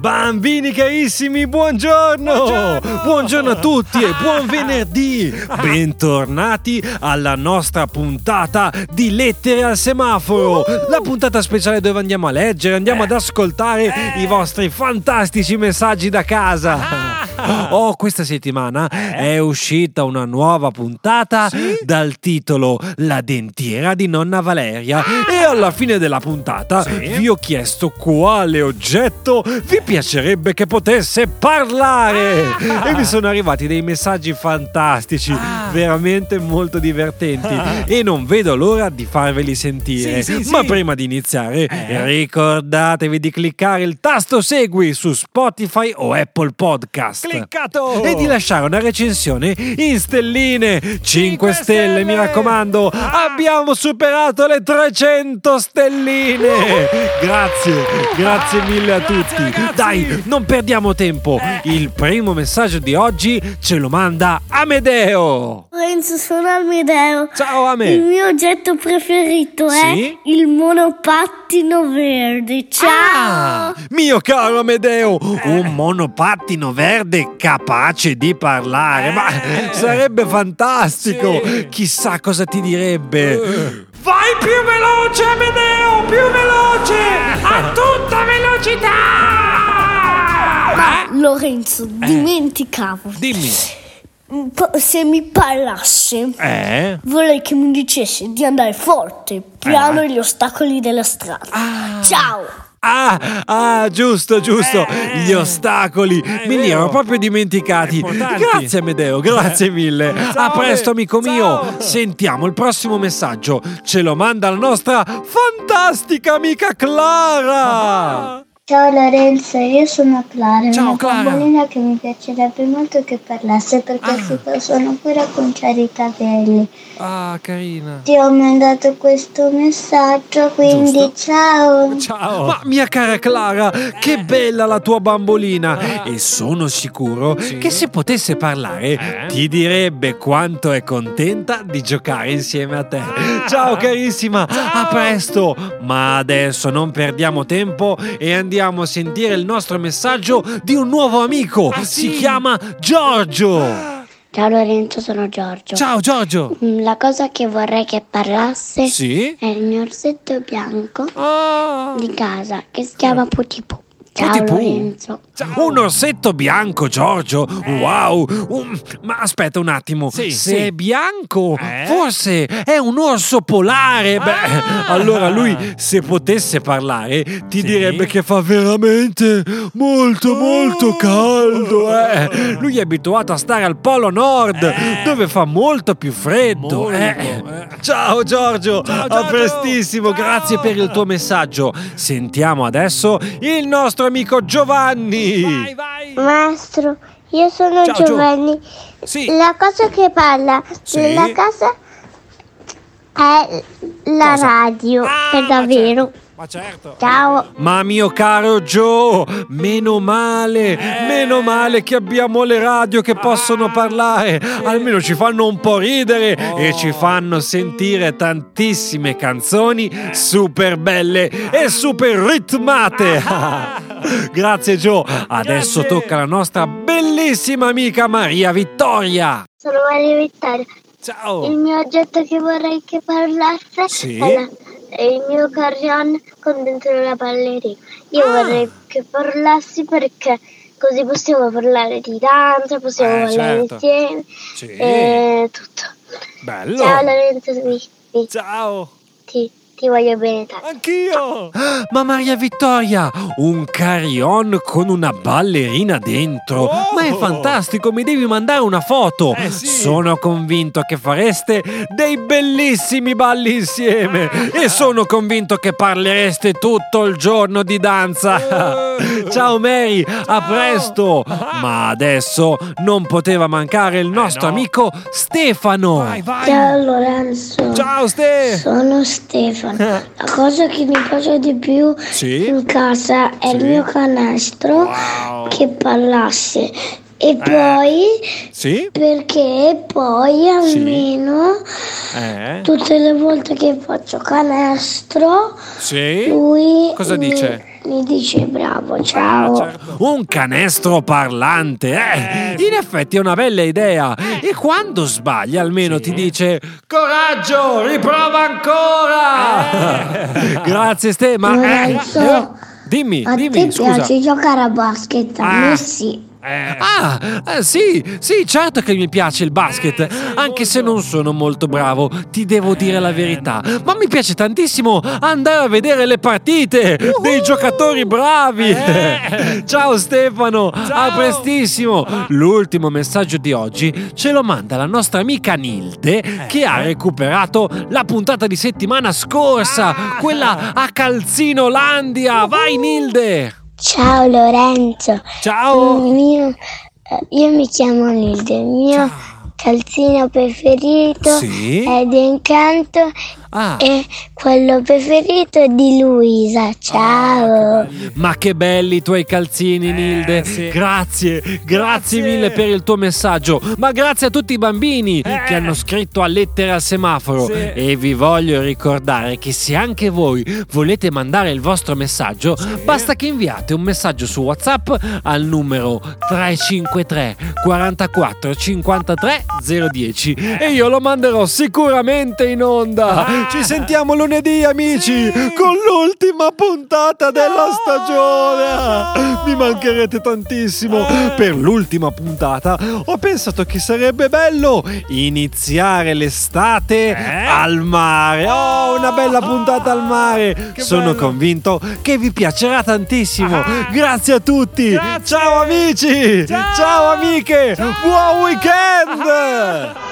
Bambini carissimi, buongiorno! buongiorno! Buongiorno a tutti e buon venerdì! Bentornati alla nostra puntata di Lettere al semaforo! La puntata speciale dove andiamo a leggere, andiamo ad ascoltare i vostri fantastici messaggi da casa! Oh, questa settimana è uscita una nuova puntata dal titolo La dentiera di nonna Valeria e alla fine della puntata vi ho chiesto quale oggetto vi piacerebbe che potesse parlare Ah. e mi sono arrivati dei messaggi fantastici, veramente molto divertenti e non vedo l'ora di farveli sentire. Ah. Sì, sì, Ma sì. prima di iniziare, Eh? ricordatevi di cliccare il tasto segui su Spotify o Apple Podcast. Cliccato! E di lasciare una recensione in stelline. 5 Cinque stelle, mi stelle! raccomando. Ah! Abbiamo superato le 300 stelline. Grazie, grazie mille a Grazie, tutti. ragazzi! Dai, non perdiamo tempo. Eh. Il primo messaggio di oggi ce lo manda Amedeo. Lorenzo, sono Amedeo. Ciao Il Ame. mio oggetto preferito è Sì? il monopattino verde. Ciao! Ah, mio caro Amedeo, un monopattino verde capace di parlare, ma sarebbe fantastico. Sì. Chissà cosa ti direbbe. Vai più veloce, Amedeo! Più veloce! A tutta velocità! Ma Lorenzo, dimenticavo. Dimmi. Po- Se mi parlasse, Eh? vorrei che mi dicesse di andare forte, piano gli ostacoli della strada. Ciao! Ah, ah, giusto, giusto. Gli ostacoli. Me li vero. ero proprio dimenticati. Importanti. Grazie, Amedeo, grazie mille. Ciao, A presto, amico mio. Ciao. Sentiamo il prossimo messaggio. Ce lo manda la nostra fantastica amica Clara. Ciao Lorenzo, io sono Clara, Ciao, una Clara. bambolina che mi piacerebbe molto che parlasse perché si sono ancora conciare i capelli. Ah, carina. Ti ho mandato questo messaggio, quindi Giusto. ciao. Ciao! Ma mia cara Clara, che bella la tua bambolina! E sono sicuro che se potesse parlare ti direbbe quanto è contenta di giocare insieme a te. Ciao carissima, a presto! Ma adesso non perdiamo tempo e andiamo a sentire il nostro messaggio di un nuovo amico. Si chiama Giorgio. Ciao Lorenzo, sono Giorgio. Ciao Giorgio. Mm, La cosa che vorrei che parlasse Sì? è il mio orsetto bianco Ah. di casa che si chiama Putipu. Ciao. Lorenzo. Un orsetto bianco, Giorgio. Wow. Un- Ma aspetta un attimo. Sì, Se sì. è bianco, Eh? forse è un orso polare. Beh, Ah. allora lui, se potesse parlare, ti Sì. direbbe che fa veramente molto, molto Oh. caldo. eh. Lui è abituato a stare al Polo Nord, Eh. dove fa molto più freddo. Molto, eh. eh. Ciao Giorgio, Ciao, a Giorgio. prestissimo, Ciao. grazie per il tuo messaggio. Sentiamo adesso il nostro amico Giovanni. Vai, vai! Maestro, io sono Ciao, Gio. Giovanni. Sì. La cosa che parla Sì. della casa è la Cosa? radio, Ah, per ma davvero. certo, Ma certo! Ciao. Ma mio caro Joe, meno male, meno male che abbiamo le radio che possono parlare, almeno ci fanno un po' ridere e ci fanno sentire tantissime canzoni super belle e super ritmate. Grazie Joe, adesso Grazie. tocca alla nostra bellissima amica Maria Vittoria. Sono Maria Vittoria. Il Ciao. mio oggetto che vorrei che parlasse Sì? è, la- è il mio carrion con dentro la ballerina. Io Ah. vorrei che parlassi perché così possiamo parlare di danza, possiamo Eh, parlare certo. insieme Sì. e tutto. Bello. Ciao Lorenzo, mi- mi- Ciao. ti, ti voglio bene tanto. Anch'io! Ma Maria Vittoria, un carillon con una ballerina dentro. Oh! Ma è fantastico, mi devi mandare una foto. Eh, sì. Sono convinto che fareste dei bellissimi balli insieme. Ah. E sono convinto che parlereste tutto il giorno di danza. Ciao Mary, a presto. Ma adesso non poteva mancare il nostro no. amico Stefano. Vai, vai. Ciao Lorenzo. Ciao Ste. Sono Stefano. La cosa che mi piace di più Sì? in casa è il Sì. mio canestro Wow. che parlasse. E poi, Sì? perché poi almeno Eh? tutte le volte che faccio canestro, Sì? lui Cosa mi, dice? mi dice bravo, ciao. certo. Un canestro parlante, eh? In effetti è una bella idea. E quando sbagli almeno ti dice Coraggio, riprova ancora! Grazie Ste, ma... Lorenzo, Dimmi, a dimmi, te scusa. piace giocare a basket? A me Ah. sì. Eh, Ah, eh, sì, sì, certo che mi piace il basket, anche se non sono molto bravo, ti devo dire la verità. Ma mi piace tantissimo andare a vedere le partite dei giocatori bravi. Ciao Stefano, a prestissimo. L'ultimo messaggio di oggi ce lo manda la nostra amica Nilde che ha recuperato la puntata di settimana scorsa, quella a Calzinolandia. Vai Nilde! Ciao Lorenzo. Ciao! Mio- eh, io mi chiamo Nilde, il mio calzino preferito Sì? è di Incanto Ah. e quello preferito è di Luisa. Ciao. Ma che belli i tuoi calzini, Nilde. sì. Grazie, grazie, Grazie. mille per il tuo messaggio. Ma grazie a tutti i bambini che hanno scritto a lettere al semaforo. Sì. E vi voglio ricordare che se anche voi volete mandare il vostro messaggio, basta che inviate un messaggio su WhatsApp al numero 353 44 53 010 e io lo manderò sicuramente in onda. Ci sentiamo lunedì, amici, con l'ultima puntata della stagione. Mi mancherete tantissimo. Per l'ultima puntata ho pensato che sarebbe bello iniziare l'estate al mare. Oh, una bella puntata al mare. Sono bello. convinto che vi piacerà tantissimo. Ah. Grazie a tutti. Grazie. Ciao amici. Ciao. Ciao amiche. Buon weekend.